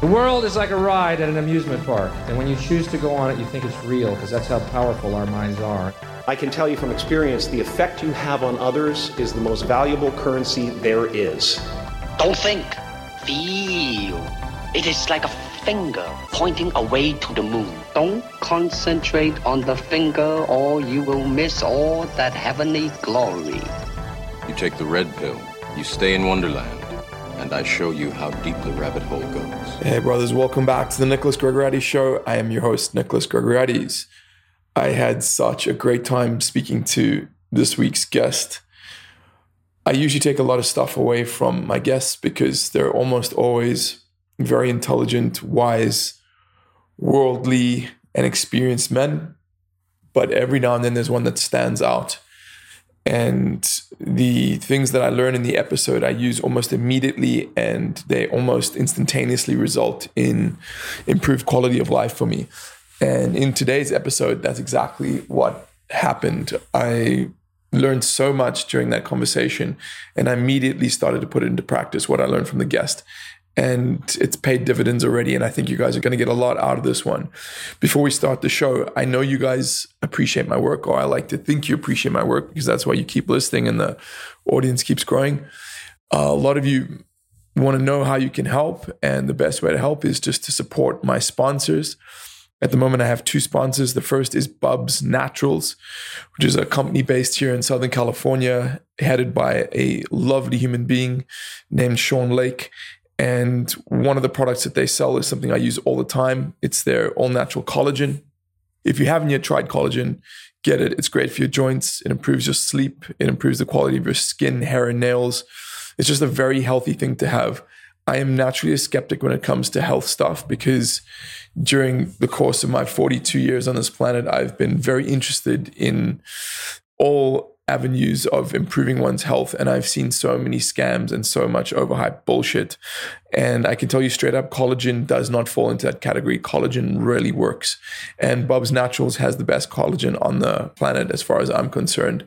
The world is like a ride at an amusement park, and when you choose to go on it, you think it's real because that's how powerful our minds are. I can tell you from experience the effect you have on others is the most valuable currency there is. Don't think, feel. It is like a finger pointing away to the moon. Don't concentrate on the finger, or you will miss all that heavenly glory. You take the red pill, you stay in Wonderland and I show you how deep the rabbit hole goes. Hey, brothers, welcome back to the Nicholas Gregoriades Show. I am your host, Nicholas Gregoriades. I had such a great time speaking to this week's guest. I usually take a lot of stuff away from my guests because they're almost always very intelligent, wise, worldly, and experienced men. But every now and then there's one that stands out and the things that I learn in the episode, I use almost immediately, and they almost instantaneously result in improved quality of life for me. And in today's episode, that's exactly what happened. I learned so much during that conversation, and I immediately started to put it into practice what I learned from the guest and it's paid dividends already. And I think you guys are going to get a lot out of this one. Before we start the show, I know you guys appreciate my work, or I like to think you appreciate my work because that's why you keep listening and the audience keeps growing. Uh, a lot of you want to know how you can help, and the best way to help is just to support my sponsors. At the moment, I have two sponsors. The first is Bubs Naturals, which is a company based here in Southern California, headed by a lovely human being named Sean Lake. And one of the products that they sell is something I use all the time. It's their all natural collagen. If you haven't yet tried collagen, get it. It's great for your joints. It improves your sleep. It improves the quality of your skin, hair, and nails. It's just a very healthy thing to have. I am naturally a skeptic when it comes to health stuff because during the course of my 42 years on this planet, I've been very interested in all avenues of improving one's health. And I've seen so many scams and so much overhyped bullshit. And I can tell you straight up, collagen does not fall into that category. Collagen really works. And Bubs Naturals has the best collagen on the planet, as far as I'm concerned.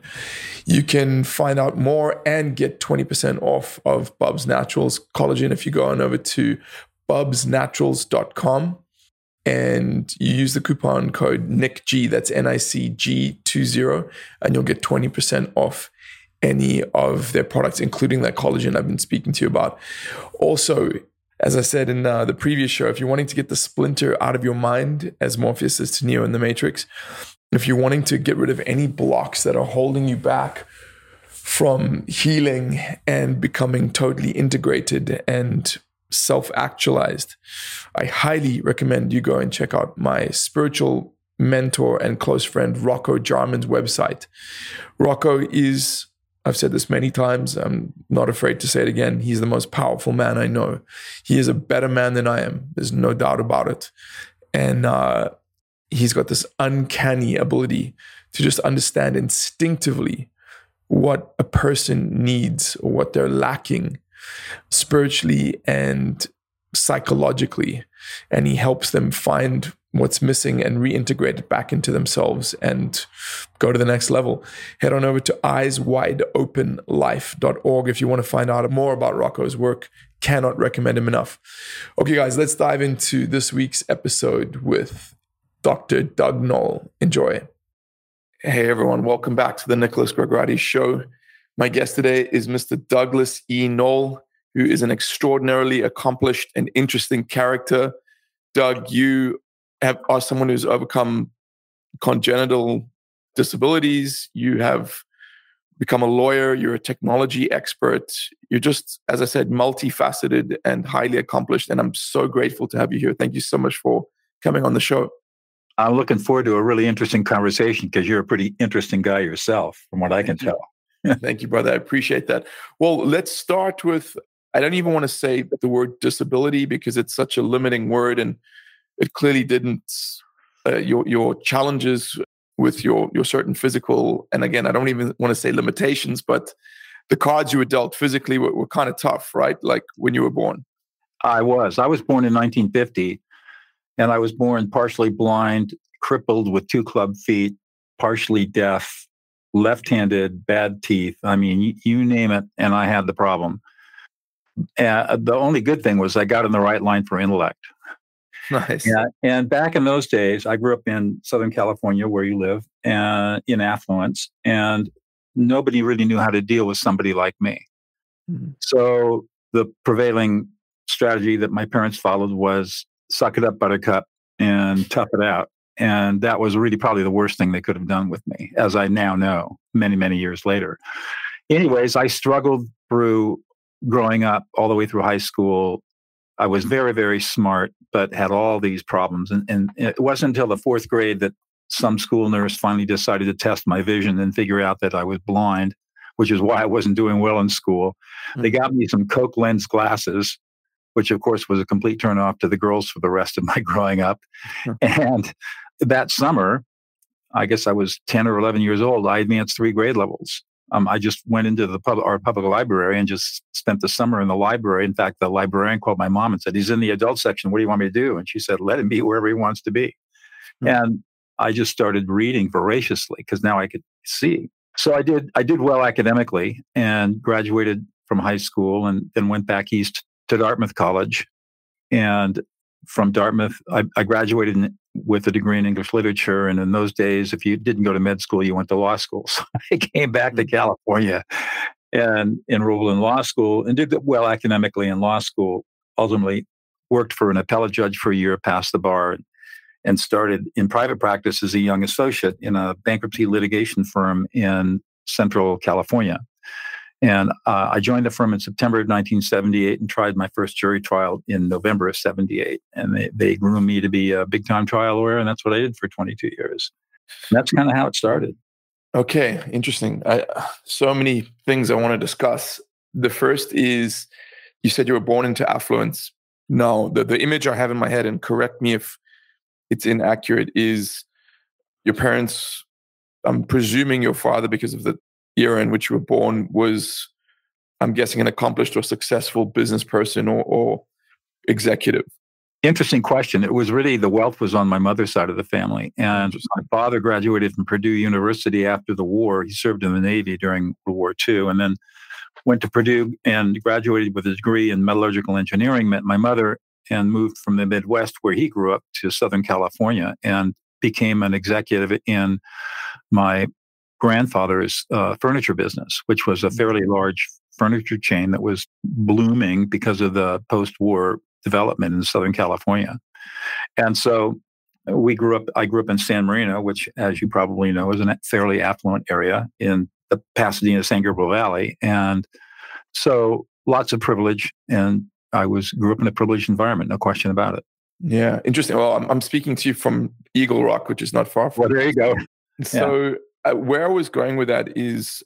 You can find out more and get 20% off of Bubs Naturals collagen if you go on over to bubsnaturals.com and you use the coupon code NICG, that's N I C G 20, and you'll get 20% off any of their products, including that collagen I've been speaking to you about. Also, as I said in uh, the previous show, if you're wanting to get the splinter out of your mind, as Morpheus is to Neo in the Matrix, if you're wanting to get rid of any blocks that are holding you back from healing and becoming totally integrated and self actualized, I highly recommend you go and check out my spiritual mentor and close friend, Rocco Jarman's website. Rocco is, I've said this many times, I'm not afraid to say it again. He's the most powerful man I know. He is a better man than I am. There's no doubt about it. And uh, he's got this uncanny ability to just understand instinctively what a person needs or what they're lacking spiritually and psychologically. And he helps them find what's missing and reintegrate it back into themselves and go to the next level. Head on over to eyeswideopenlife.org if you want to find out more about Rocco's work. Cannot recommend him enough. Okay, guys, let's dive into this week's episode with Dr. Doug Noll. Enjoy. Hey, everyone. Welcome back to the Nicholas Gregoriades Show. My guest today is Mr. Douglas E. Noll, who is an extraordinarily accomplished and interesting character. Doug, you have, are someone who's overcome congenital disabilities. You have become a lawyer. You're a technology expert. You're just, as I said, multifaceted and highly accomplished. And I'm so grateful to have you here. Thank you so much for coming on the show. I'm looking forward to a really interesting conversation because you're a pretty interesting guy yourself, from what I can tell. Thank you, brother. I appreciate that. Well, let's start with I don't even want to say the word disability because it's such a limiting word and it clearly didn't uh, your your challenges with your your certain physical and again I don't even want to say limitations but the cards you were dealt physically were, were kind of tough, right? Like when you were born. I was. I was born in 1950 and I was born partially blind, crippled with two club feet, partially deaf, left handed, bad teeth. I mean, you, you name it, and I had the problem. uh, the only good thing was I got in the right line for intellect. Nice. Yeah, and back in those days, I grew up in Southern California, where you live, and in affluence, and nobody really knew how to deal with somebody like me. Mm-hmm. So the prevailing strategy that my parents followed was suck it up, buttercup, and tough it out. And that was really probably the worst thing they could have done with me, as I now know, many, many years later. Anyways, I struggled through growing up all the way through high school. I was very, very smart, but had all these problems. And, and it wasn't until the fourth grade that some school nurse finally decided to test my vision and figure out that I was blind, which is why I wasn't doing well in school. Mm-hmm. They hmm. got me some Coke lens glasses which of course was a complete turnoff to the girls for the rest of my growing up. and that summer, I guess I was 10 or 11 years old, I advanced three grade levels. Um, I just went into the pub, our public library and just spent the summer in the library. In fact, the librarian called my mom and said, He's in the adult section. What do you want me to do? And she said, Let him be wherever he wants to be. Mm-hmm. And I just started reading voraciously because now I could see. So I did I did well academically and graduated from high school and then went back east to Dartmouth College. And from Dartmouth, I, I graduated in, with a degree in English literature. And in those days, if you didn't go to med school, you went to law school. So I came back to mm. California and enrolled in law school and did well academically in law school. Ultimately, worked for an appellate judge for a year, passed the bar, and started in private practice as a young associate in a bankruptcy litigation firm in Central California. And uh, I joined the firm in September of 1978 and tried my first jury trial in November of 78. And they, they groomed me to be a big time trial lawyer. And that's what I did for 22 years. And that's kind of how it started. Okay, interesting. I, so many things I want to discuss. The first is you said you were born into affluence. No, the, the image I have in my head, and correct me if it's inaccurate, is your parents, I'm presuming your father, because of the era in which you were born was, I'm guessing, an accomplished or successful business person or, or executive? Interesting question. It was really the wealth was on my mother's side of the family. And my father graduated from Purdue University after the war. He served in the Navy during World War II and then went to Purdue and graduated with a degree in metallurgical engineering. Met my mother and moved from the Midwest, where he grew up, to Southern California and became an executive in my grandfather's uh, furniture business, which was a mm. fairly large furniture chain that was blooming because of the post-war development in Southern California. And so uh, we grew up, I grew up in San Marino, which, as you probably know, is a fairly affluent area in the Pasadena San Gabriel Valley. And so lots of privilege. And I was grew up in a privileged environment, no question about it. Yeah, interesting. Well, I'm, I'm speaking to you from Eagle Rock, which is not far from. Well, there you go. So yeah where I was going with that is,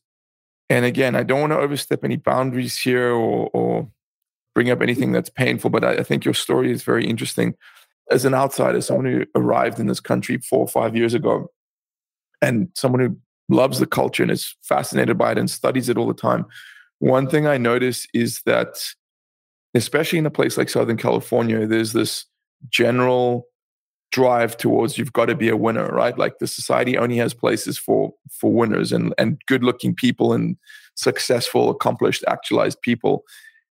and again, I don't want to overstep any boundaries here or, or bring up anything that's painful, but I, I think your story is very interesting. As an outsider, someone who arrived in this country four or five years ago, and someone who loves the culture and is fascinated by it and studies it all the time, one thing I notice is that, especially in a place like Southern California, there's this general drive towards you've got to be a winner right? Like the society only has places for for winners and and good looking people and successful accomplished actualized people.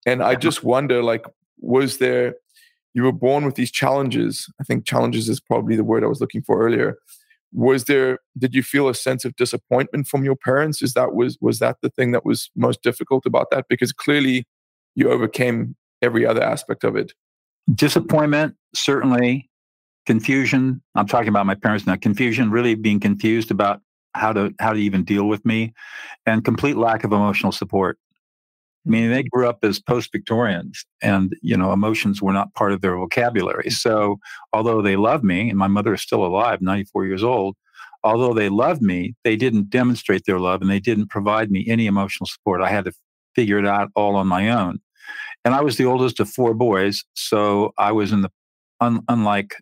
And i just wonder like was there you were born with these challenges. I think challenges is probably the word i was looking for earlier. Was there did you feel a sense of disappointment from your parents? Is that was was that the thing that was most difficult about that? Because clearly you overcame every other aspect of it. Disappointment certainly confusion. I'm talking about my parents now. Confusion, really being confused about how to how to even deal with me, and complete lack of emotional support. I mean, they mm-hmm. grew up as post-Victorians, and you know, emotions were not part of their vocabulary. So, although they loved me, and my mother is still alive, 94 years old, although they loved me, they didn't demonstrate their love, and they didn't provide me any emotional support. I had to figure it out all on my own. And I was the oldest of four boys, so I was in the un, unlike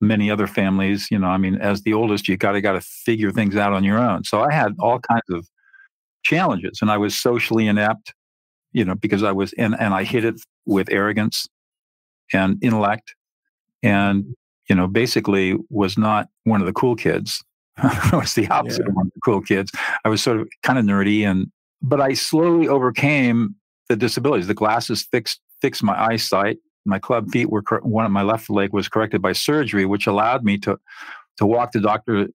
many other families, you know, I mean, as the oldest, you got to got to figure things out on your own. So I had all kinds of challenges, and I was socially inept, you know, because I was and and I hit it with arrogance and intellect, and you know, basically was not one of the cool kids. I was the opposite yeah. of one of the cool kids. I was sort of kind of nerdy, and but I slowly overcame the disabilities. The glasses fixed fixed my eyesight. My club feet were one of my left leg was corrected by surgery, which allowed me to to walk. The doctor,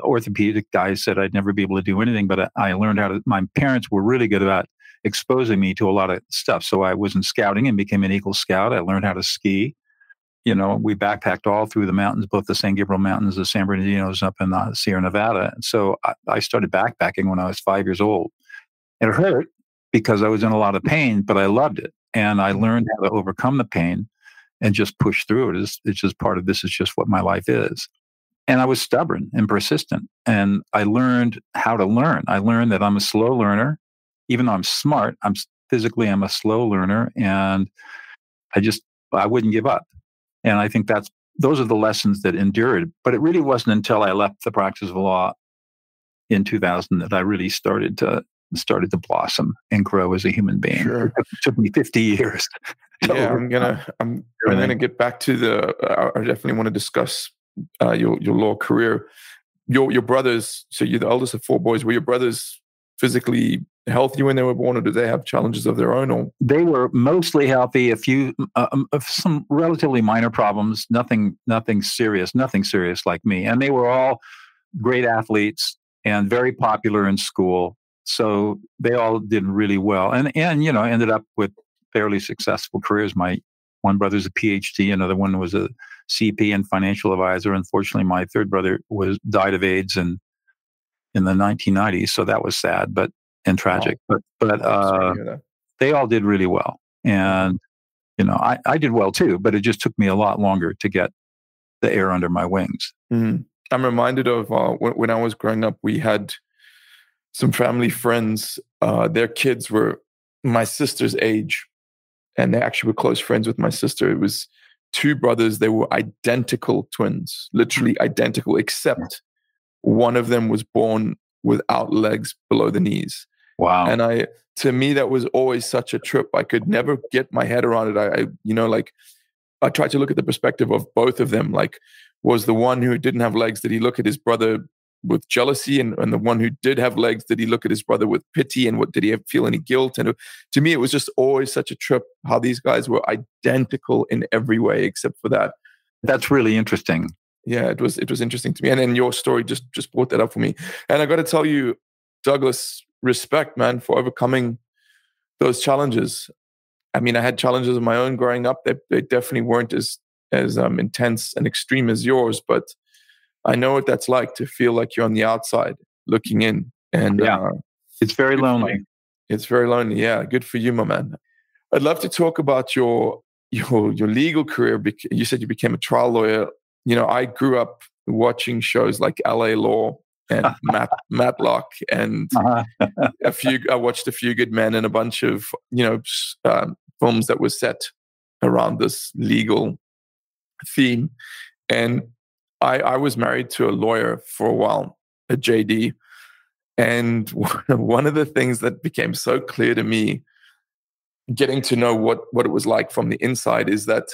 orthopedic guy, said I'd never be able to do anything, but I learned how to. My parents were really good about exposing me to a lot of stuff. So I was in scouting and became an Eagle Scout. I learned how to ski. You know, we backpacked all through the mountains, both the San Gabriel Mountains, the San Bernardinos up in the Sierra Nevada. And so I, I started backpacking when I was five years old. It hurt because I was in a lot of pain, but I loved it. And I learned how to overcome the pain and just push through it. It's, it's just part of this is just what my life is. And I was stubborn and persistent. And I learned how to learn. I learned that I'm a slow learner even though I'm smart, I'm physically I'm a slow learner, and I just I wouldn't give up. And I think that's those are the lessons that endured. But it really wasn't until I left the practice of law in 2000 that I really started to started to blossom and grow as a human being. Sure. It took me 50 years. yeah, I'm gonna I'm, I'm gonna get back to the. Uh, I definitely want to discuss uh, your your law career. Your your brothers. So you're the eldest of four boys. Were your brothers physically healthy when they were born, or did they have challenges of their own? Or they were mostly healthy. A few, uh, um, some relatively minor problems. Nothing, nothing serious. Nothing serious like me. And they were all great athletes and very popular in school. So they all did really well, and and you know ended up with fairly successful careers. My one brother's a PhD, another one was a CP and financial advisor. Unfortunately, my third brother was died of AIDS and in the 1990s, so that was sad. But and tragic. Oh. But but uh, they all did really well, and you know I I did well too. But it just took me a lot longer to get the air under my wings. Mm-hmm. I'm reminded of uh, when, when, I was growing up. We had some family friends. Uh, their kids were my sister's age, and they actually were close friends with my sister. It was two brothers. They were identical twins, literally identical, except one of them was born without legs below the knees. Wow. And I, to me, that was always such a trip. I could never get my head around it. I, I, you know, like I tried to look at the perspective of both of them. Like, was the one who didn't have legs, did he look at his brother with jealousy? And, and the one who did have legs, did he look at his brother with pity? And what did he feel any guilt? And to me, it was just always such a trip how these guys were identical in every way except for that. That's really interesting. Yeah, it was it was interesting to me. And then your story just just brought that up for me. And I got to tell you, Douglas, respect, man, for overcoming those challenges. I mean, I had challenges of my own growing up. They, they definitely weren't as as um, intense and extreme as yours, but I know what that's like to feel like you're on the outside looking in. And yeah, uh, it's very lonely. It's very lonely. Yeah, good for you, my man. I'd love to talk about your your your legal career. You said you became a trial lawyer. You know, I grew up watching shows like L.A. Law and Matt, Matlock and uh-huh. a few. I watched a few Good Men and a bunch of you know um, films that were set around this legal theme. And I, I was married to a lawyer for a while, a JD. And one of the things that became so clear to me, getting to know what what it was like from the inside, is that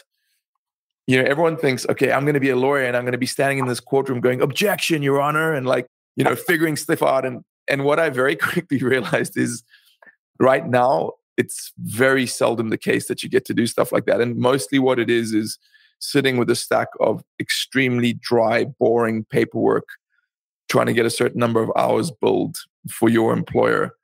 you know everyone thinks, okay, I'm going to be a lawyer and I'm going to be standing in this courtroom going, objection, Your Honor, and like you know, figuring stuff out. And and what I very quickly realized is right now it's very seldom the case that you get to do stuff like that. And mostly what it is is sitting with a stack of extremely dry, boring paperwork, trying to get a certain number of hours billed for your employer.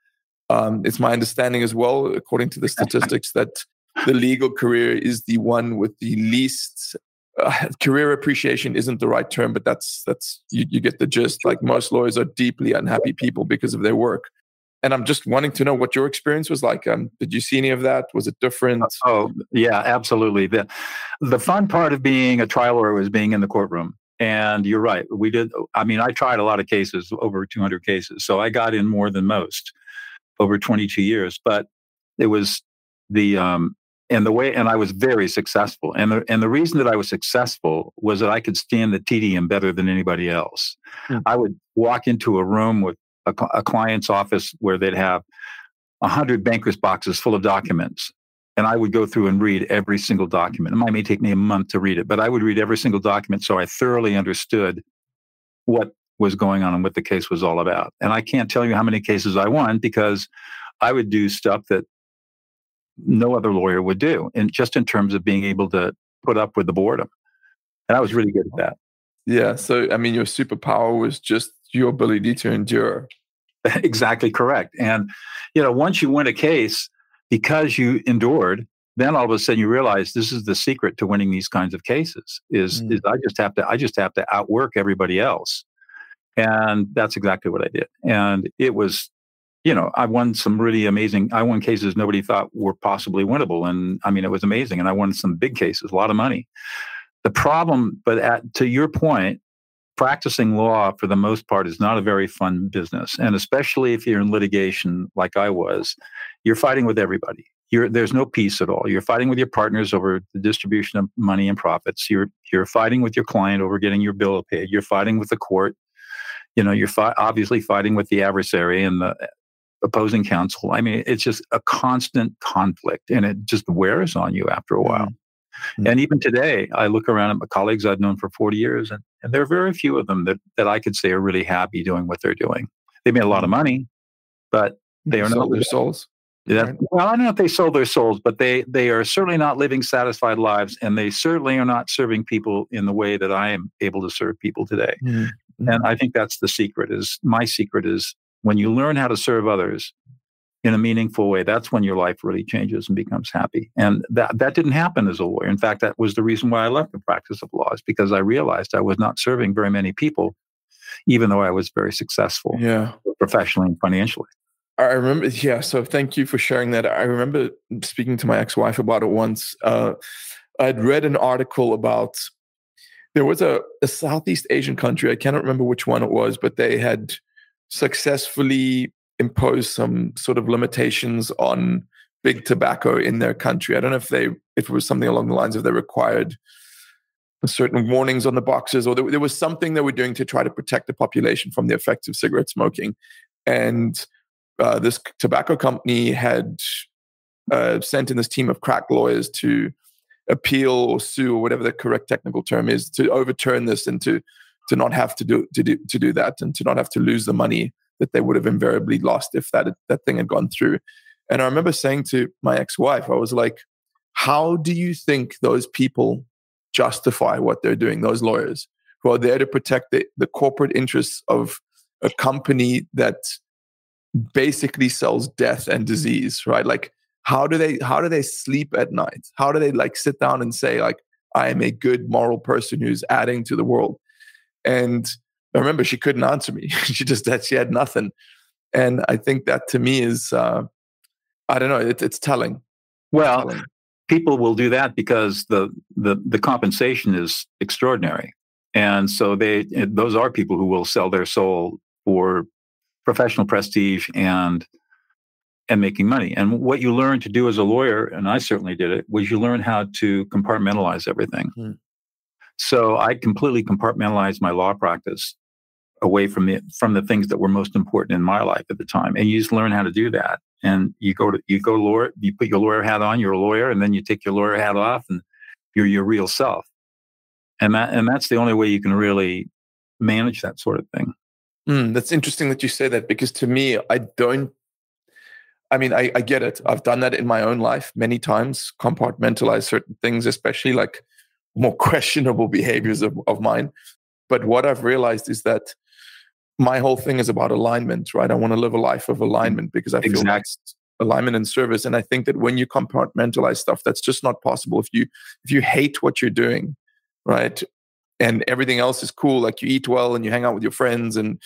Um, it's my understanding as well, according to the statistics, that the legal career is the one with the least uh, career appreciation isn't the right term, but that's that's you, you get the gist. Like most lawyers are deeply unhappy people because of their work. And I'm just wanting to know what your experience was like. Um, did you see any of that? Was it different? Oh, yeah, absolutely. The the fun part of being a trial lawyer was being in the courtroom. And you're right. We did. I mean, I tried a lot of cases, over 200 cases. So I got in more than most over 22 years. But it was the um, and the way and I was very successful. And the and the reason that I was successful was that I could stand the tedium better than anybody else. Mm. I would walk into a room with a, a client's office where they'd have a hundred bankers boxes full of documents. And I would go through and read every single document. It may take me a month to read it, but I would read every single document so I thoroughly understood what was going on and what the case was all about. And I can't tell you how many cases I won because I would do stuff that no other lawyer would do, and just in terms of being able to put up with the boredom. And I was really good at that. Yeah. So, I mean, your superpower was just your ability to endure. exactly correct. And, you know, once you win a case, because you endured, then all of a sudden you realize this is the secret to winning these kinds of cases is, mm. is I just have to, I just have to outwork everybody else. And that's exactly what I did. And it was, you know, I won some really amazing, I won cases nobody thought were possibly winnable. And I mean, it was amazing. And I won some big cases, a lot of money. The problem, but at, to your point, practicing law for the most part is not a very fun business. And especially if you're in litigation like I was, you're fighting with everybody. You're, there's no peace at all. You're fighting with your partners over the distribution of money and profits. You're, you're fighting with your client over getting your bill paid. You're fighting with the court. You know, you're fi- obviously fighting with the adversary and the opposing counsel. I mean, it's just a constant conflict and it just wears on you after a while. Mm-hmm. Mm-hmm. Mm-hmm. And even today, I look around at my colleagues I've known for 40 years, and, and there are very few of them that, that I could say are really happy doing what they're doing. They made a lot of mm-hmm. money, but they are sold not their souls. That, well, I don't know if they sold their souls, but they they are certainly not living satisfied lives, and they certainly are not serving people in the way that I am able to serve people today. Mm-hmm. And I think that's the secret. Is my secret is when you learn how to serve others, in a meaningful way, that's when your life really changes and becomes happy. And that, that didn't happen as a lawyer. In fact, that was the reason why I left the practice of law, is because I realized I was not serving very many people, even though I was very successful yeah. professionally and financially. I remember, yeah. So thank you for sharing that. I remember speaking to my ex wife about it once. Uh, I'd read an article about there was a, a Southeast Asian country. I cannot remember which one it was, but they had successfully impose some sort of limitations on big tobacco in their country. I don't know if they if it was something along the lines of they required certain warnings on the boxes, or there, there, was something they were doing to try to protect the population from the effects of cigarette smoking. And uh, this tobacco company had uh, sent in this team of crack lawyers to appeal or sue or whatever the correct technical term is to overturn this and to to not have to do to do to do that and to not have to lose the money that they would have invariably lost if that that thing had gone through. And I remember saying to my ex-wife, I was like, "How do you think those people justify what they're doing? Those lawyers who are there to protect the, the corporate interests of a company that basically sells death and disease, right? Like, how do they how do they sleep at night? How do they like sit down and say like, I am a good moral person who's adding to the world?" And I remember she couldn't answer me. she just that she had nothing, and I think that to me is uh, I don't know. It, it's telling. Well, telling. people will do that because the the the compensation is extraordinary, and so they those are people who will sell their soul for professional prestige and and making money. And what you learn to do as a lawyer, and I certainly did it, was you learn how to compartmentalize everything. Mm-hmm. So I completely compartmentalized my law practice away from the from the things that were most important in my life at the time. And you just learn how to do that. And you go to you go lawyer you put your lawyer hat on you're a lawyer and then you take your lawyer hat off and you're your real self. And that and that's the only way you can really manage that sort of thing. Mm, that's interesting that you say that because to me i don't i mean I, I get it. I've done that in my own life many times compartmentalize certain things especially like more questionable behaviors of, of mine. But what i've realized is that my whole thing is about alignment, right? I want to live a life of alignment because I feel exactly. that's alignment and service. And I think that when you compartmentalize stuff, that's just not possible. If you if you hate what you're doing, right, and everything else is cool, like you eat well and you hang out with your friends and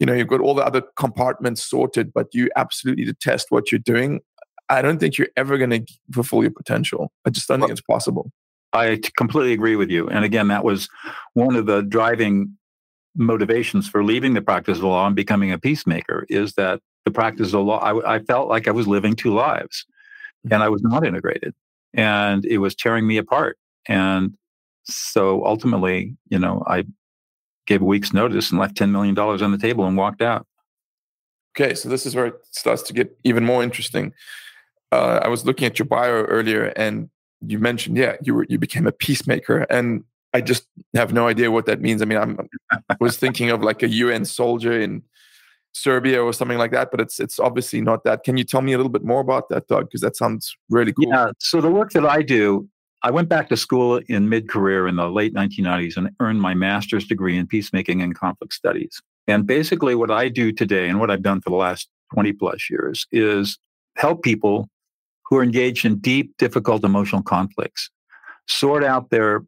you know you've got all the other compartments sorted, but you absolutely detest what you're doing. I don't think you're ever going to fulfill your potential. I just don't well, think it's possible. I completely agree with you. And again, that was one of the driving motivations for leaving the practice of law and becoming a peacemaker is that the practice of law, I, I felt like I was living two lives and I was not integrated and it was tearing me apart. And so ultimately, you know, I gave a week's notice and left $10 million on the table and walked out. Okay, so this is where it starts to get even more interesting. Uh, I was looking at your bio earlier, and you mentioned, yeah, you were you became a peacemaker, and I just have no idea what that means. I mean, I'm, I was thinking of like a UN soldier in Serbia or something like that, but it's it's obviously not that. Can you tell me a little bit more about that, Doug? Because that sounds really cool. Yeah. So the work that I do, I went back to school in mid-career in the late 1990s and earned my master's degree in peacemaking and conflict studies. And basically, what I do today and what I've done for the last 20 plus years is help people who are engaged in deep, difficult emotional conflicts sort out their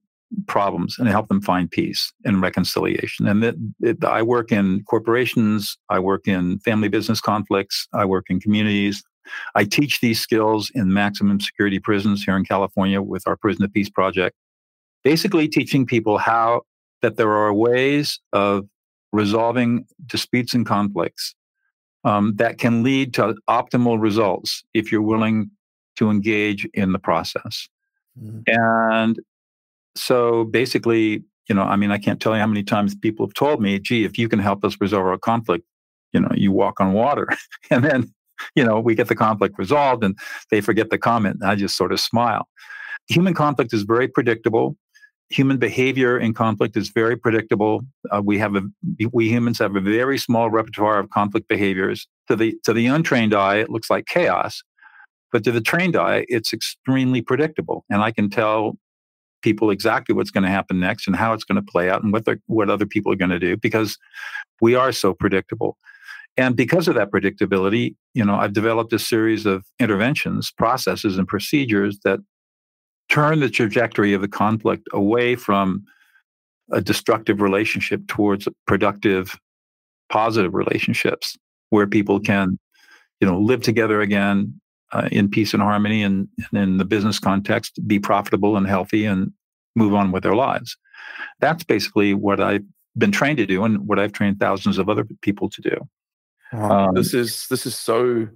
problems and help them find peace and reconciliation. And it, I work in corporations, I work in family business conflicts, I work in communities. I teach these skills in maximum security prisons here in California with our Prison of Peace project, basically teaching people how that there are ways of resolving disputes and conflicts um, that can lead to optimal results if you're willing to engage in the process. Mm-hmm. And so basically, you know, I mean, I can't tell you how many times people have told me, gee, if you can help us resolve our conflict, you know, you walk on water. and then, you know, we get the conflict resolved and they forget the comment. And I just sort of smile. Human conflict is very predictable. Human behavior in conflict is very predictable. Uh, we have a we humans have a very small repertoire of conflict behaviors. To the to the untrained eye, it looks like chaos, but to the trained eye, it's extremely predictable. And I can tell people exactly what's going to happen next and how it's going to play out and what what other people are going to do because we are so predictable. And because of that predictability, you know, I've developed a series of interventions, processes, and procedures that turn the trajectory of the conflict away from a destructive relationship towards productive, positive relationships where people can, you know, live together again, uh, in peace and harmony and, and, in the business context be profitable and healthy and move on with their lives. That's basically what i've been trained to do and what i've trained thousands of other people to do. Wow. um, this is this is so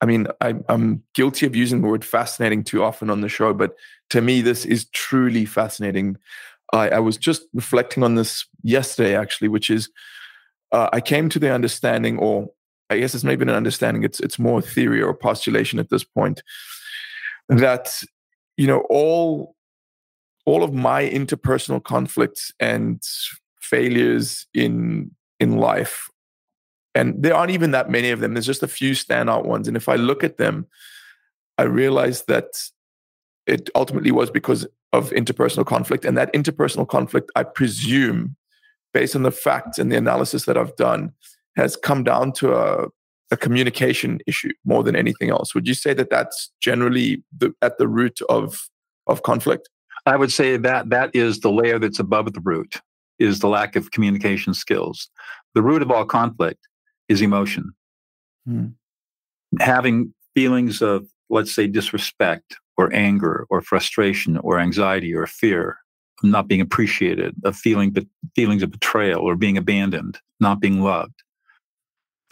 i mean I, i'm guilty of using the word fascinating too often on the show but to me this is truly fascinating. I, I was just reflecting on this yesterday actually which is uh, i came to the understanding or I guess it's maybe an understanding. It's it's more theory or postulation at this point that you know all all of my interpersonal conflicts and failures in in life and there aren't even that many of them there's just a few standout ones and if i look at them i realize that it ultimately was because of interpersonal conflict and that interpersonal conflict i presume based on the facts and the analysis that i've done has come down to a, a communication issue more than anything else. Would you say that that's generally the, at the root of of conflict? I would say that that is the layer that's above the root is the lack of communication skills. The root of all conflict is emotion. Hmm. Having feelings of, let's say, disrespect or anger or frustration or anxiety or fear, of not being appreciated, of feeling but feelings of betrayal or being abandoned, not being loved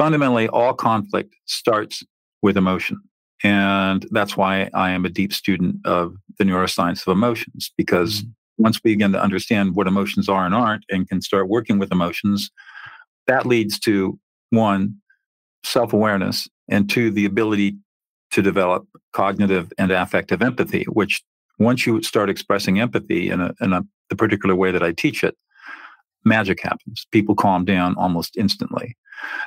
fundamentally, all conflict starts with emotion. And that's why I am a deep student of the neuroscience of emotions, because mm-hmm. once we begin to understand what emotions are and aren't and can start working with emotions, that leads to one, self awareness, and two, the ability to develop cognitive and affective empathy, which once you start expressing empathy in, a, in a, the particular way that I teach it, magic happens. People calm down almost instantly.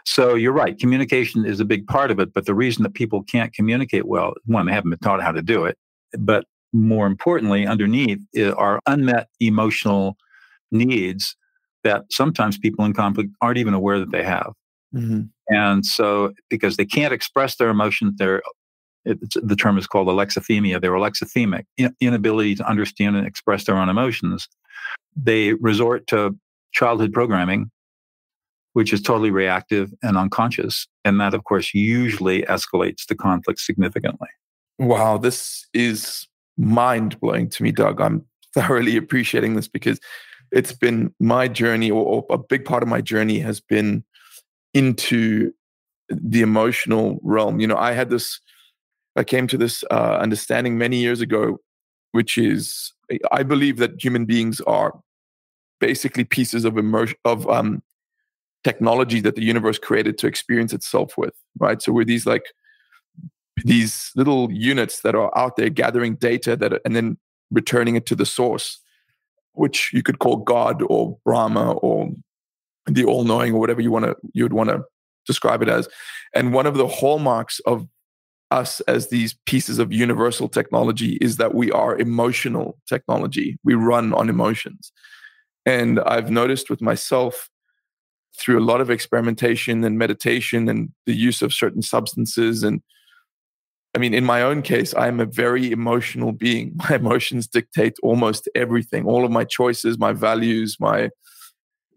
So you're right. Communication is a big part of it. But the reason that people can't communicate well, one, they haven't been taught how to do it. But more importantly, underneath are unmet emotional needs that sometimes people in conflict aren't even aware that they have. Mm-hmm. And so, because they can't express their emotions, they're the term is called alexithymia. They're alexithymic, inability to understand and express their own emotions. They resort to childhood programming which is totally reactive and unconscious. And that, of course, usually escalates the conflict significantly. Wow, this is mind blowing to me, Doug. I'm thoroughly appreciating this because it's been my journey, or, a big part of my journey has been into the emotional realm. You know, I had this, I came to this uh, understanding many years ago, which is I believe that human beings are basically pieces of emotion of um, technology that the universe created to experience itself with, right? So we're these like these little units that are out there gathering data that and then returning it to the source, which you could call God or Brahma or the all-knowing or whatever you want to you would want to describe it as. And one of the hallmarks of us as these pieces of universal technology is that we are emotional technology. We run on emotions. And I've noticed with myself through a lot of experimentation and meditation and the use of certain substances and I mean, in my own case, I'm a very emotional being. My emotions dictate almost everything, all of my choices, my values, my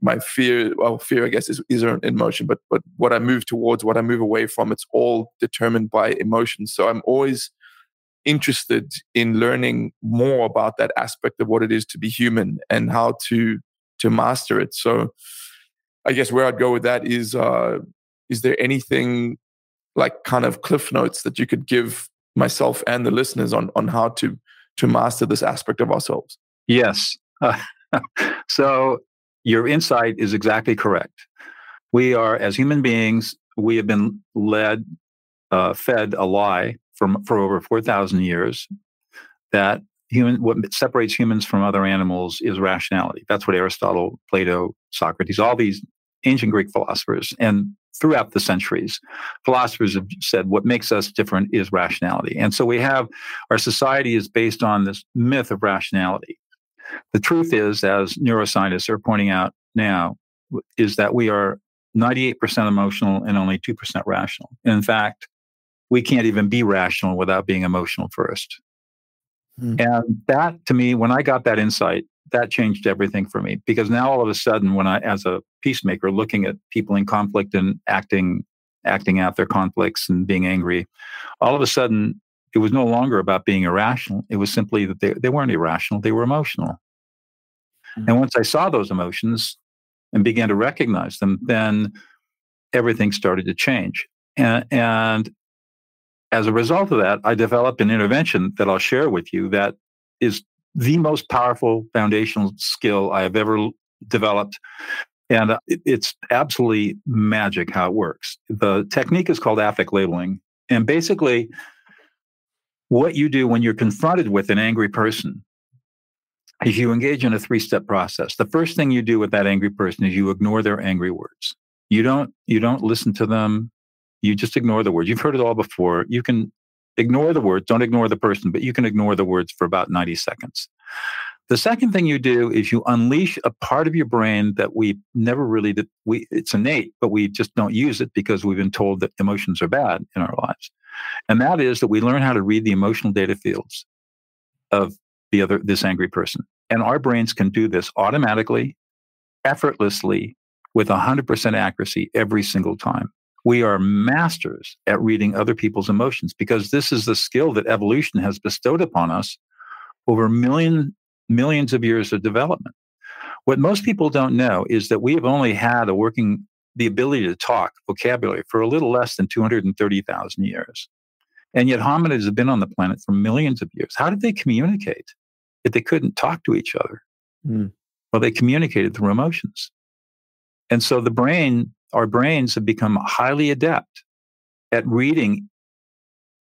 my fear. Well, fear, I guess, is, is an emotion, but but what I move towards, what I move away from, it's all determined by emotions. So I'm always interested in learning more about that aspect of what it is to be human and how to to master it. So I guess where I'd go with that is uh, is there anything like kind of cliff notes that you could give myself and the listeners on on how to to master this aspect of ourselves? Yes. Uh, so your insight is exactly correct. We are, as human beings, we have been led, uh, fed a lie for for over four thousand years that human what separates humans from other animals is rationality. That's what Aristotle, Plato, Socrates, all these ancient Greek philosophers and throughout the centuries, philosophers have said what makes us different is rationality. And so we have our society is based on this myth of rationality. The truth is, as neuroscientists are pointing out now, is that we are 98% emotional and only 2% rational. In fact, we can't even be rational without being emotional first. Hmm. And that to me, when I got that insight, that changed everything for me because now all of a sudden, when I, as a peacemaker, looking at people in conflict and acting, acting out their conflicts and being angry, all of a sudden, it was no longer about being irrational. It was simply that they, they weren't irrational, they were emotional. Mm-hmm. And once I saw those emotions and began to recognize them, then everything started to change. And, and as a result of that, I developed an intervention that I'll share with you that is the most powerful foundational skill I have ever developed. And uh, it's absolutely magic how it works. The technique is called affect labeling. And basically, what you do when you're confronted with an angry person is you engage in a three step process. The first thing you do with that angry person is you ignore their angry words. You don't, you don't listen to them. You just ignore the words. You've heard it all before. You can ignore the words, don't ignore the person, but you can ignore the words for about 90 seconds. The second thing you do is you unleash a part of your brain that we never really did. We, it's innate, but we just don't use it because we've been told that emotions are bad in our lives. And that is that we learn how to read the emotional data fields of the other, this angry person. And our brains can do this automatically, effortlessly, with 100% accuracy every single time we are masters at reading other people's emotions because this is the skill that evolution has bestowed upon us over million, millions of years of development. What most people don't know is that we have only had a working, the ability to talk vocabulary for a little less than 230,000 years. And yet hominids have been on the planet for millions of years. How did they communicate if they couldn't talk to each other? Mm. Well, they communicated through emotions. And so the brain our brains have become highly adept at reading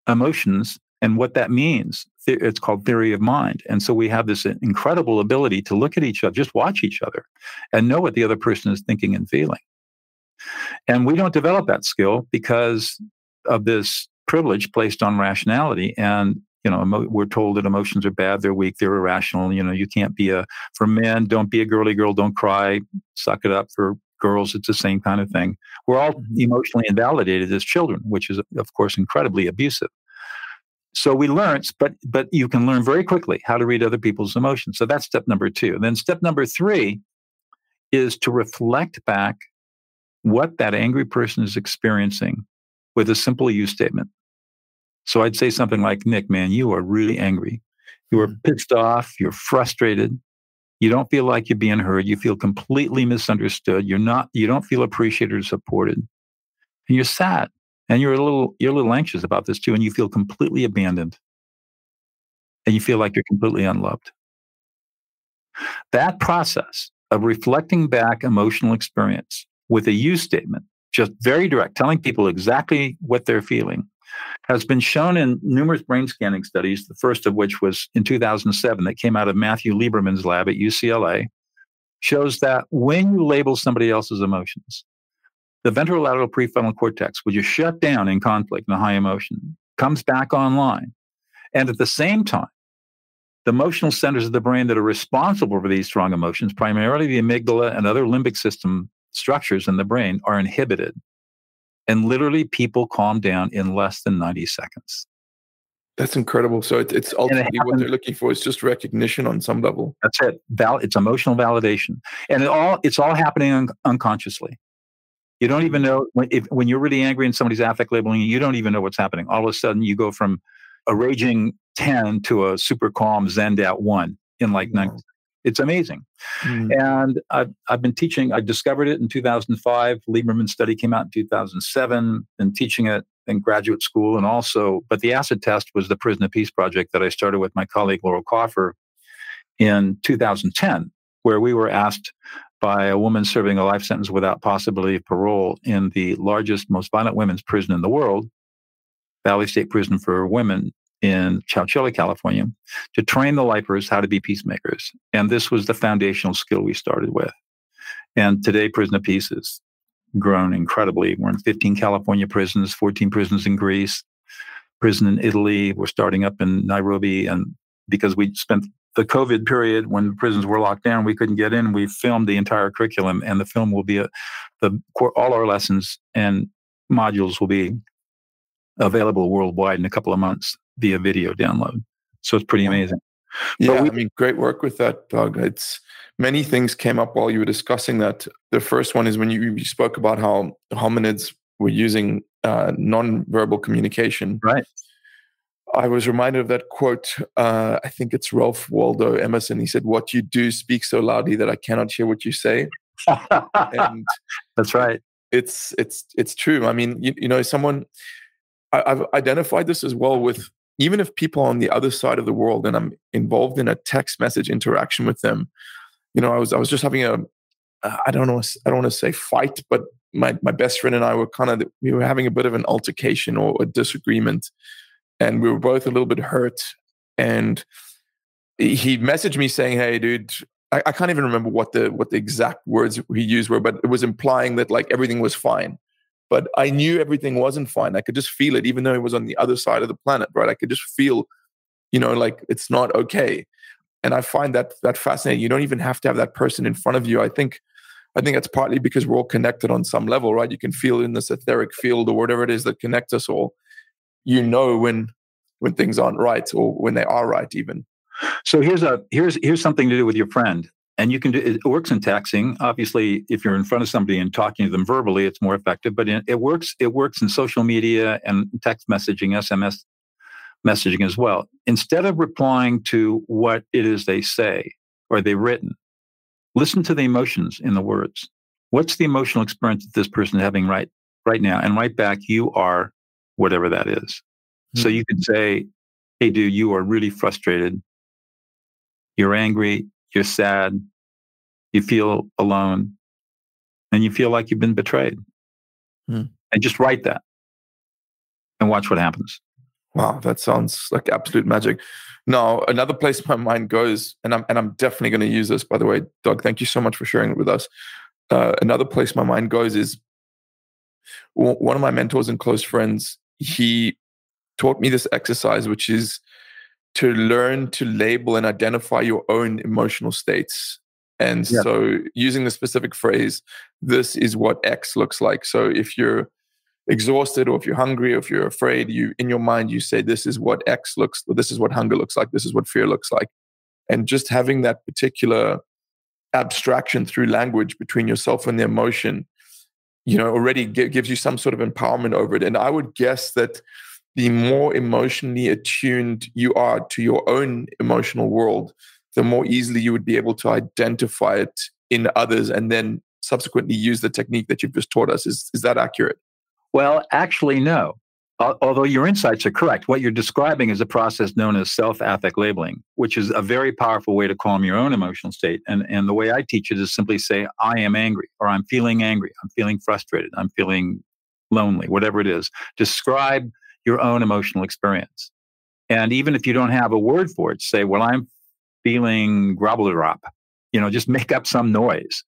emotions and what that means. It's called theory of mind. And so we have this incredible ability to look at each other, just watch each other, and know what the other person is thinking and feeling. And we don't develop that skill because of this privilege placed on rationality. And you know, emo- we're told that emotions are bad, they're weak, they're irrational. You know, you can't be a for men, don't be a girly girl, don't cry, suck it up. For girls, it's the same kind of thing. We're all mm-hmm. emotionally invalidated as children, which is, of course, incredibly abusive. So we learn, but but you can learn very quickly how to read other people's emotions. So that's step number two. Then step number three is to reflect back what that angry person is experiencing with a simple you statement. So I'd say something like, Nick, man, you are really angry. You are mm-hmm. pissed off. You're frustrated. You don't feel like you're being heard. You feel completely misunderstood. You're not, you don't feel appreciated or supported. And you're sad. And you're a little, you're a little anxious about this too. And you feel completely abandoned. And you feel like you're completely unloved. That process of reflecting back emotional experience with a you statement, just very direct, telling people exactly what they're feeling, has been shown in numerous brain scanning studies, the first of which was in 2007 that came out of Matthew Lieberman's lab at UCLA, shows that when you label somebody else's emotions, the ventrolateral prefrontal cortex, which is shut down in conflict and high emotion, comes back online. And at the same time, the emotional centers of the brain that are responsible for these strong emotions, primarily the amygdala and other limbic system structures in the brain, are inhibited. And literally, people calm down in less than 90 seconds. That's incredible. So it, it's ultimately it what they're looking for is just recognition on some level. That's it. Val- it's emotional validation, and it all it's all happening un- unconsciously. You don't even know when, if, when you're really angry and somebody's affect labeling you. You don't even know what's happening. All of a sudden, you go from a raging ten to a super calm zened out one in like wow. nine. It's amazing. Mm. And I've, I've been teaching, I discovered it in 2005. Lieberman study came out in 2007, and teaching it in graduate school and also, but the acid test was the Prison of Peace project that I started with my colleague Laurel Kaufer in 2010, where we were asked by a woman serving a life sentence without possibility of parole in the largest, most violent women's prison in the world, Valley State Prison for Women in Chowchilla, California, to train the lifers how to be peacemakers. And this was the foundational skill we started with. And today, Prison of Peace is grown incredibly. We're in 15 California prisons, 14 prisons in Greece, prison in Italy. We're starting up in Nairobi. And because we spent the COVID period when the prisons were locked down, we couldn't get in. We filmed the entire curriculum, and the film will be a, the all our lessons and modules will be available worldwide in a couple of months via video download. So it's pretty amazing. Yeah, we, I mean, great work with that, Doug. It's many things came up while you were discussing that. The first one is when you, you spoke about how hominids were using uh, non-verbal communication. Right. I was reminded of that quote. Uh, I think it's Ralph Waldo Emerson. He said, "What you do speaks so loudly that I cannot hear what you say." and that's right. It's it's it's true. I mean, you, you know, someone I, I've identified this as well with even if people on the other side of the world and I'm involved in a text message interaction with them, you know, I was I was just having a uh, I don't know I don't want to say fight, but my my best friend and I were kind of we were having a bit of an altercation or a disagreement, and we were both a little bit hurt. And he messaged me saying, "Hey, dude." I, I can't even remember what the what the exact words he used were, but it was implying that like everything was fine but I knew everything wasn't fine. I could just feel it, even though it was on the other side of the planet, right? I could just feel, you know, like it's not okay. And I find that that fascinating. You don't even have to have that person in front of you. I think, I think that's partly because we're all connected on some level, right? You can feel in this etheric field or whatever it is that connects us all. You know when when things aren't right or when they are right, even. So here's a here's here's something to do with your friend and you can do it works in texting obviously if you're in front of somebody and talking to them verbally it's more effective but it works it works in social media and text messaging sms messaging as well. Instead of replying to what it is they say or they've written listen to the emotions in the words. What's the emotional experience that this person is having right right now? And write back you are whatever that is. Mm-hmm. so hmm. you can say hey dude you are really frustrated. You're angry you're sad, you feel alone, and you feel like you've been betrayed. Hmm. And just write that and watch what happens. Wow, that sounds like absolute magic. Now, another place my mind goes, and I'm and I'm definitely going to use this. By the way, Doug, thank you so much for sharing it with us. Uh, another place my mind goes is one of my mentors and close friends. He taught me this exercise, which is to learn to label and identify your own emotional states. And yeah. so, using the specific phrase, this is what X looks like. So, if you're exhausted or if you're hungry or if you're afraid, you in your mind, you say, This is what X looks this is what hunger looks like, this is what fear looks like. And just having that particular abstraction through language between yourself and the emotion, you know, already gives you some sort of empowerment over it. And I would guess that the more emotionally attuned you are to your own emotional world, the more easily you would be able to identify it in others and then subsequently use the technique that you've just taught us. Is, is that accurate? Well, actually, no. Although your insights are correct, what you're describing is a process known as self affect labeling, which is a very powerful way to calm your own emotional state. And, and the way I teach it is simply say, I am angry, or I'm feeling angry, I'm feeling frustrated, I'm feeling lonely, whatever it is. Describe your own emotional experience. And even if you don't have a word for it, say, well, I'm feeling grobble you know, just make up some noise.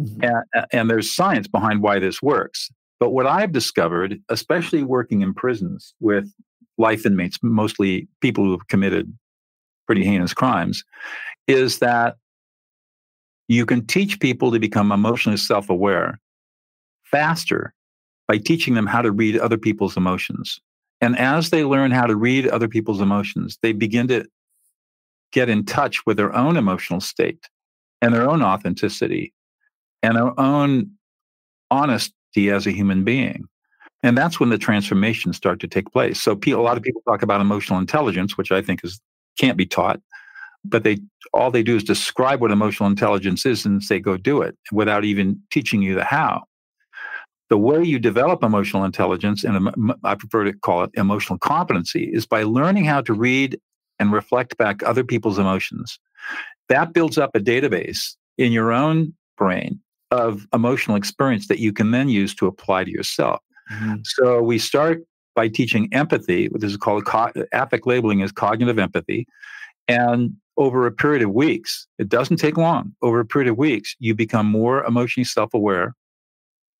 Mm-hmm. And, and there's science behind why this works. But what I've discovered, especially working in prisons with life inmates, mostly people who have committed pretty heinous crimes, is that you can teach people to become emotionally self aware faster by teaching them how to read other people's emotions. And as they learn how to read other people's emotions, they begin to get in touch with their own emotional state and their own authenticity and their own honesty as a human being. And that's when the transformations start to take place. So a lot of people talk about emotional intelligence, which I think is can't be taught but they all they do is describe what emotional intelligence is and say go do it without even teaching you the how the way you develop emotional intelligence and i prefer to call it emotional competency is by learning how to read and reflect back other people's emotions that builds up a database in your own brain of emotional experience that you can then use to apply to yourself mm-hmm. so we start by teaching empathy what is called co- affect labeling is cognitive empathy and over a period of weeks, it doesn't take long, over a period of weeks, you become more emotionally self aware.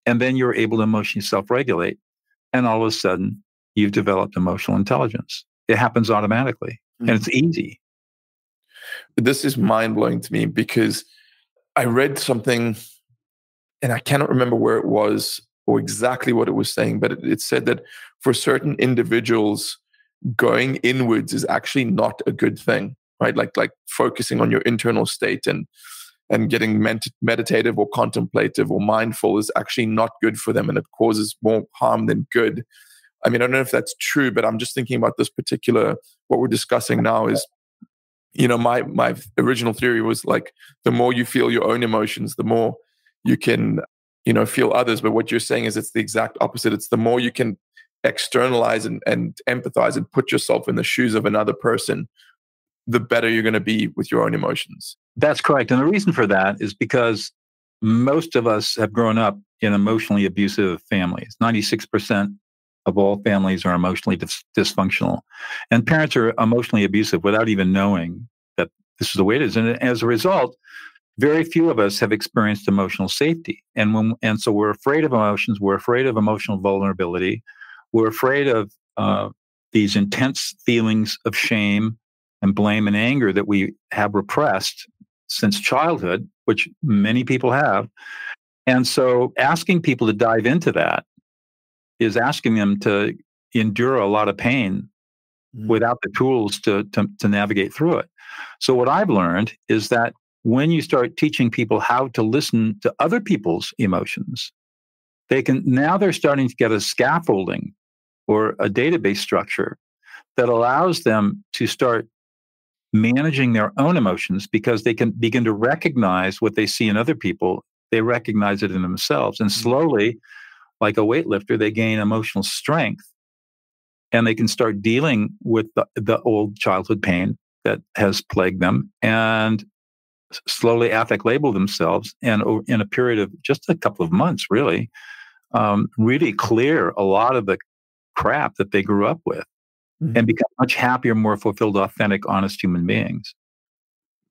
And then you're able to emotionally self regulate. And all of a sudden, you've developed emotional intelligence. It happens automatically mm-hmm. and it's easy. This is mind blowing to me because I read something and I cannot remember where it was or exactly what it was saying, but it, it said that for certain individuals, going inwards is actually not a good thing right? Like like focusing on your internal state and and getting meditative or contemplative or mindful is actually not good for them and it causes more harm than good. I mean, I don't know if that's true, but I'm just thinking about this particular what we're discussing now is you know, my my original theory was like the more you feel your own emotions, the more you can, you know, feel others. But what you're saying is it's the exact opposite. It's the more you can externalize and, and empathize and put yourself in the shoes of another person the better you're going to be with your own emotions. That's correct. And the reason for that is because most of us have grown up in emotionally abusive families. 96% of all families are emotionally dis- dysfunctional. And parents are emotionally abusive without even knowing that this is the way it is. And as a result, very few of us have experienced emotional safety. And when and so we're afraid of emotions, we're afraid of emotional vulnerability, we're afraid of uh, these intense feelings of shame and blame and anger that we have repressed since childhood, which many people have. And so asking people to dive into that is asking them to endure a lot of pain mm. without the tools to, to, to navigate through it. So what I've learned is that when you start teaching people how to listen to other people's emotions, they can now they're starting to get a scaffolding or a database structure that allows them to start managing their own emotions because they can begin to recognize what they see in other people. They recognize it in themselves. And mm-hmm. slowly, like a weightlifter, they gain emotional strength and they can start dealing with the, the old childhood pain that has plagued them and slowly affect label themselves. And in a period of just a couple of months, really, um, really clear a lot of the crap that they grew up with mm-hmm. and become much happier, more fulfilled, authentic, honest human beings.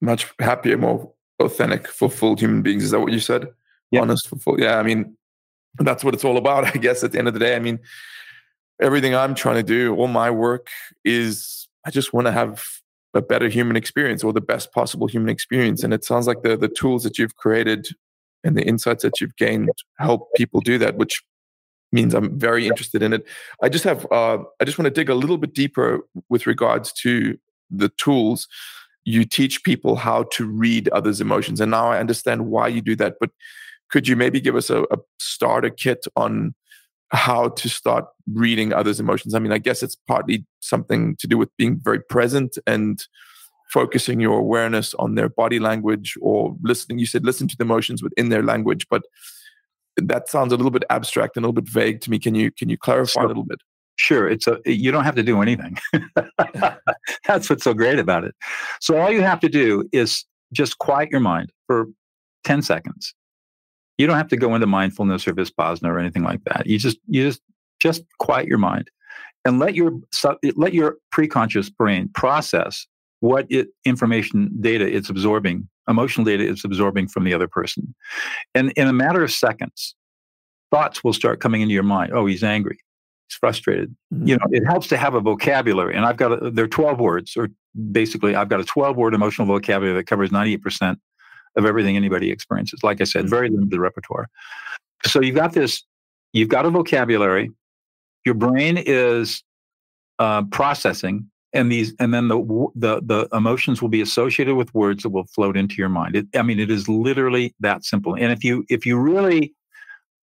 Much happier, more authentic, fulfilled human beings. Is that what you said? Yep. Honest, fulfilled. Yeah, I mean, that's what it's all about, I guess, at the end of the day. I mean, everything I'm trying to do, all my work is I just want to have a better human experience or the best possible human experience. And it sounds like the the tools that you've created and the insights that you've gained help people do that, which means I'm very interested in it. I just have uh, I just want to dig a little bit deeper with regards to the tools you teach people how to read others' emotions, and now I understand why you do that. But could you maybe give us a, a starter kit on how to start reading others' emotions? I mean, I guess it's partly something to do with being very present and focusing your awareness on their body language or listening. You said listen to the emotions within their language, but that sounds a little bit abstract and a little bit vague to me. Can you can you clarify a little bit? Sure, it's a you don't have to do anything. That's what's so great about it. So all you have to do is just quiet your mind for 10 seconds. You don't have to go into mindfulness or vipassana or anything like that. You just you just just quiet your mind and let your let your preconscious brain process what it, information data it's absorbing emotional data it's absorbing from the other person and in a matter of seconds thoughts will start coming into your mind. Oh, he's angry. He's frustrated. Mm-hmm. You know, it helps to have a vocabulary. And I've got, a, there are 12 words, or basically, I've got a 12 word emotional vocabulary that covers 98% of everything anybody experiences. Like I said, mm-hmm. very limited repertoire. So you've got this, you've got a vocabulary. Your brain is uh, processing and these and then the the the emotions will be associated with words that will float into your mind. It, i mean it is literally that simple. And if you if you really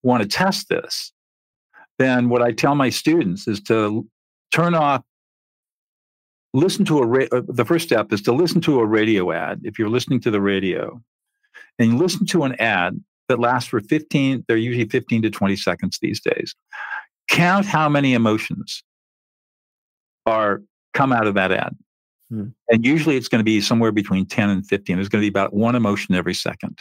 want to test this then what i tell my students is to turn off listen to a ra- uh, the first step is to listen to a radio ad if you're listening to the radio and listen to an ad that lasts for 15 they're usually 15 to 20 seconds these days. Count how many emotions are come out of that ad. Hmm. And usually it's going to be somewhere between 10 and 15. There's going to be about one emotion every second.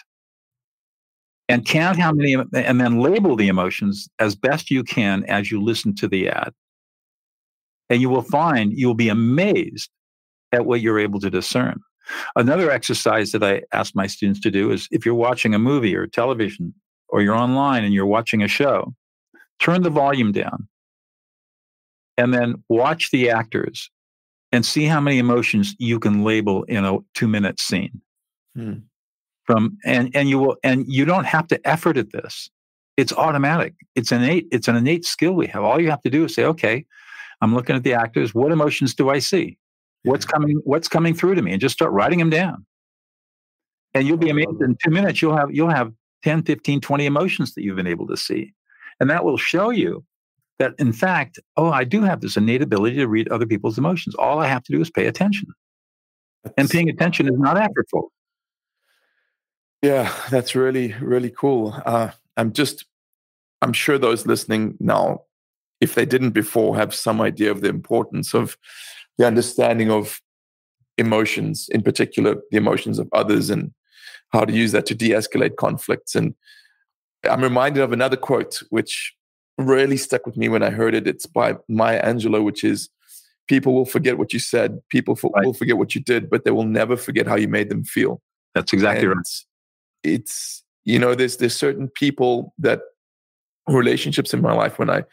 And count how many, and then label the emotions as best you can as you listen to the ad. And you will find you will be amazed at what you're able to discern. Another exercise that I ask my students to do is if you're watching a movie or television or you're online and you're watching a show, turn the volume down and then watch the actors and see how many emotions you can label in a two minute scene. Hmm. From and and you will and you don't have to effort at this. It's automatic. It's innate. It's an innate skill we have. All you have to do is say, okay, I'm looking at the actors. What emotions do I see? What's coming? What's coming through to me? And just start writing them down. And you'll be amazed in two minutes. You'll have you'll have 10, 15, 20 emotions that you've been able to see. And that will show you that in fact, oh, I do have this innate ability to read other people's emotions. All I have to do is pay attention. That's, and paying attention is not effortful. Yeah, that's really, really cool. Uh, I'm just, I'm sure those listening now, if they didn't before, have some idea of the importance of the understanding of emotions, in particular, the emotions of others, and how to use that to de escalate conflicts. And I'm reminded of another quote, which really stuck with me when I heard it. It's by Maya Angelou, which is people will forget what you said, people for, right. will forget what you did, but they will never forget how you made them feel. That's exactly and right. It's you know there's there's certain people that relationships in my life when I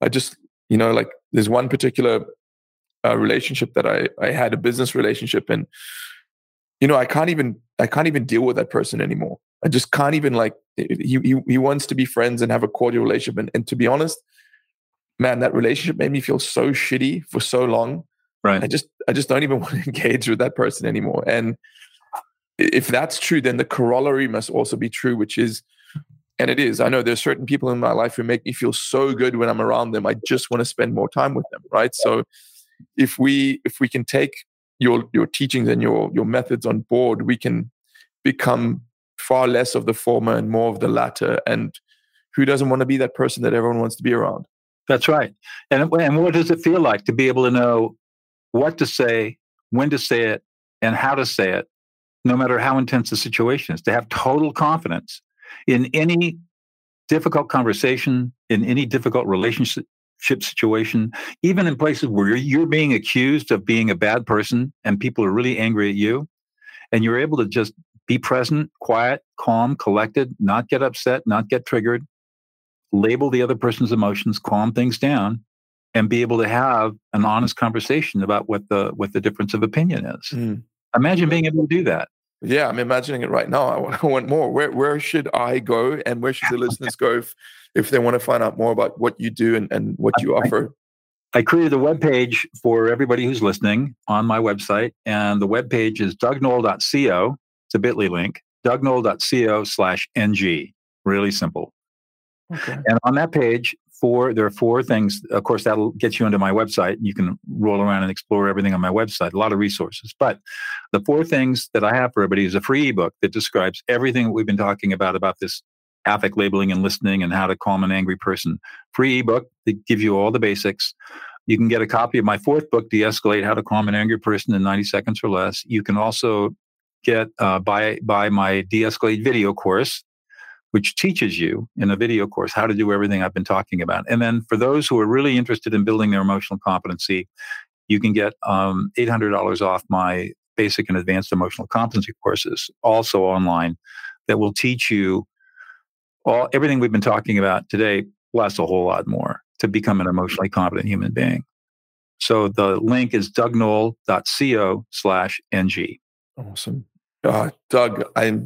I just you know like there's one particular uh, relationship that I I had a business relationship and you know I can't even I can't even deal with that person anymore. I just can't even like he, he, he wants to be friends and have a cordial relationship. And, and to be honest, man, that relationship made me feel so shitty for so long. Right. I just I just don't even want to engage with that person anymore. And if that's true, then the corollary must also be true, which is, and it is. I know there's certain people in my life who make me feel so good when I'm around them. I just want to spend more time with them. Right. So if we if we can take your your teachings and your your methods on board, we can become far less of the former and more of the latter. And who doesn't want to be that person that everyone wants to be around? That's right. And, and what does it feel like to be able to know what to say, when to say it, and how to say it, no matter how intense the situation is, to have total confidence in any difficult conversation, in any difficult relationship situation, even in places where you're being accused of being a bad person and people are really angry at you, and you're able to just be present, quiet, calm, collected, not get upset, not get triggered, label the other person's emotions, calm things down, and be able to have an honest conversation about what the what the difference of opinion is. Mm. Imagine being able to do that. Yeah, I'm imagining it right now. I want, I want more. Where where should I go, and where should the listeners go if, if they want to find out more about what you do and, and what you offer? I created a web page for everybody who's listening on my website, and the web page is dougnoll.co. It's a bit.ly link, dougnoll.co slash NG. Really simple. Okay. And on that page, four there are four things. Of course, that'll get you into my website. You can roll around and explore everything on my website. A lot of resources. But the four things that I have for everybody is a free ebook that describes everything that we've been talking about about this affect labeling and listening and how to calm an angry person. Free ebook that gives you all the basics. You can get a copy of my fourth book, De-escalate How to Calm an Angry Person in 90 Seconds or Less. You can also get uh, buy buy my de-escalate video course which teaches you in a video course how to do everything I've been talking about. And then for those who are really interested in building their emotional competency, you can get um, $800 off my basic and advanced emotional competency courses, also online, that will teach you all everything we've been talking about today plus a whole lot more to become an emotionally competent human being. So the link is dougnoll.co slash NG. Awesome. Uh, Doug, I,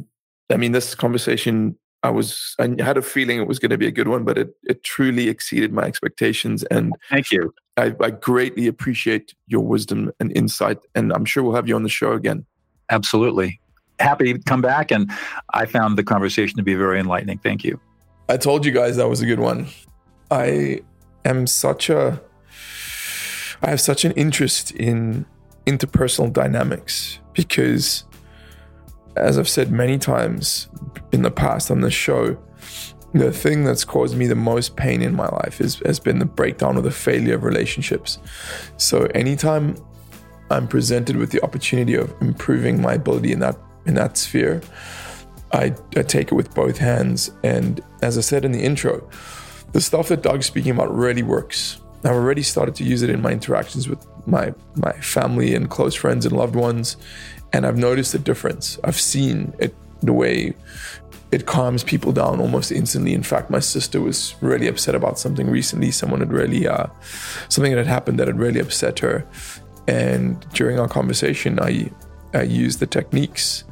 I mean, this conversation, I was, I had a feeling it was going to be a good one, but it, it truly exceeded my expectations. And thank you. I, I greatly appreciate your wisdom and insight. And I'm sure we'll have you on the show again. Absolutely. Happy to come back. And I found the conversation to be very enlightening. Thank you. I told you guys that was a good one. I am such a I have such an interest in interpersonal dynamics because as I've said many times in the past on this show, the thing that's caused me the most pain in my life is, has been the breakdown or the failure of relationships. So anytime I'm presented with the opportunity of improving my ability in that in that sphere, I, I take it with both hands. And as I said in the intro, the stuff that Doug's speaking about really works. I've already started to use it in my interactions with my my family and close friends and loved ones, and I've noticed a difference. I've seen it the way it calms people down almost instantly. In fact, my sister was really upset about something recently. Someone had really uh, something that had happened that had really upset her, and during our conversation, I I used the techniques.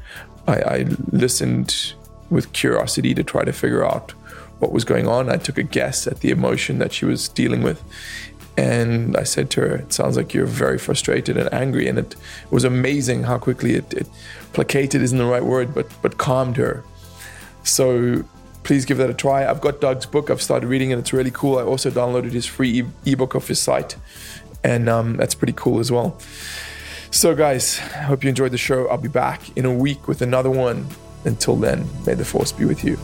I, I listened with curiosity to try to figure out what was going on. I took a guess at the emotion that she was dealing with. And I said to her, It sounds like you're very frustrated and angry. And it, was amazing how quickly it, it placated, isn't the right word, but, but calmed her. So please give that a try. I've got Doug's book. I've started reading it. It's really cool. I also downloaded his free e- ebook off his site. And um, that's pretty cool as well. So, guys, I hope you enjoyed the show. I'll be back in a week with another one. Until then, may the force be with you.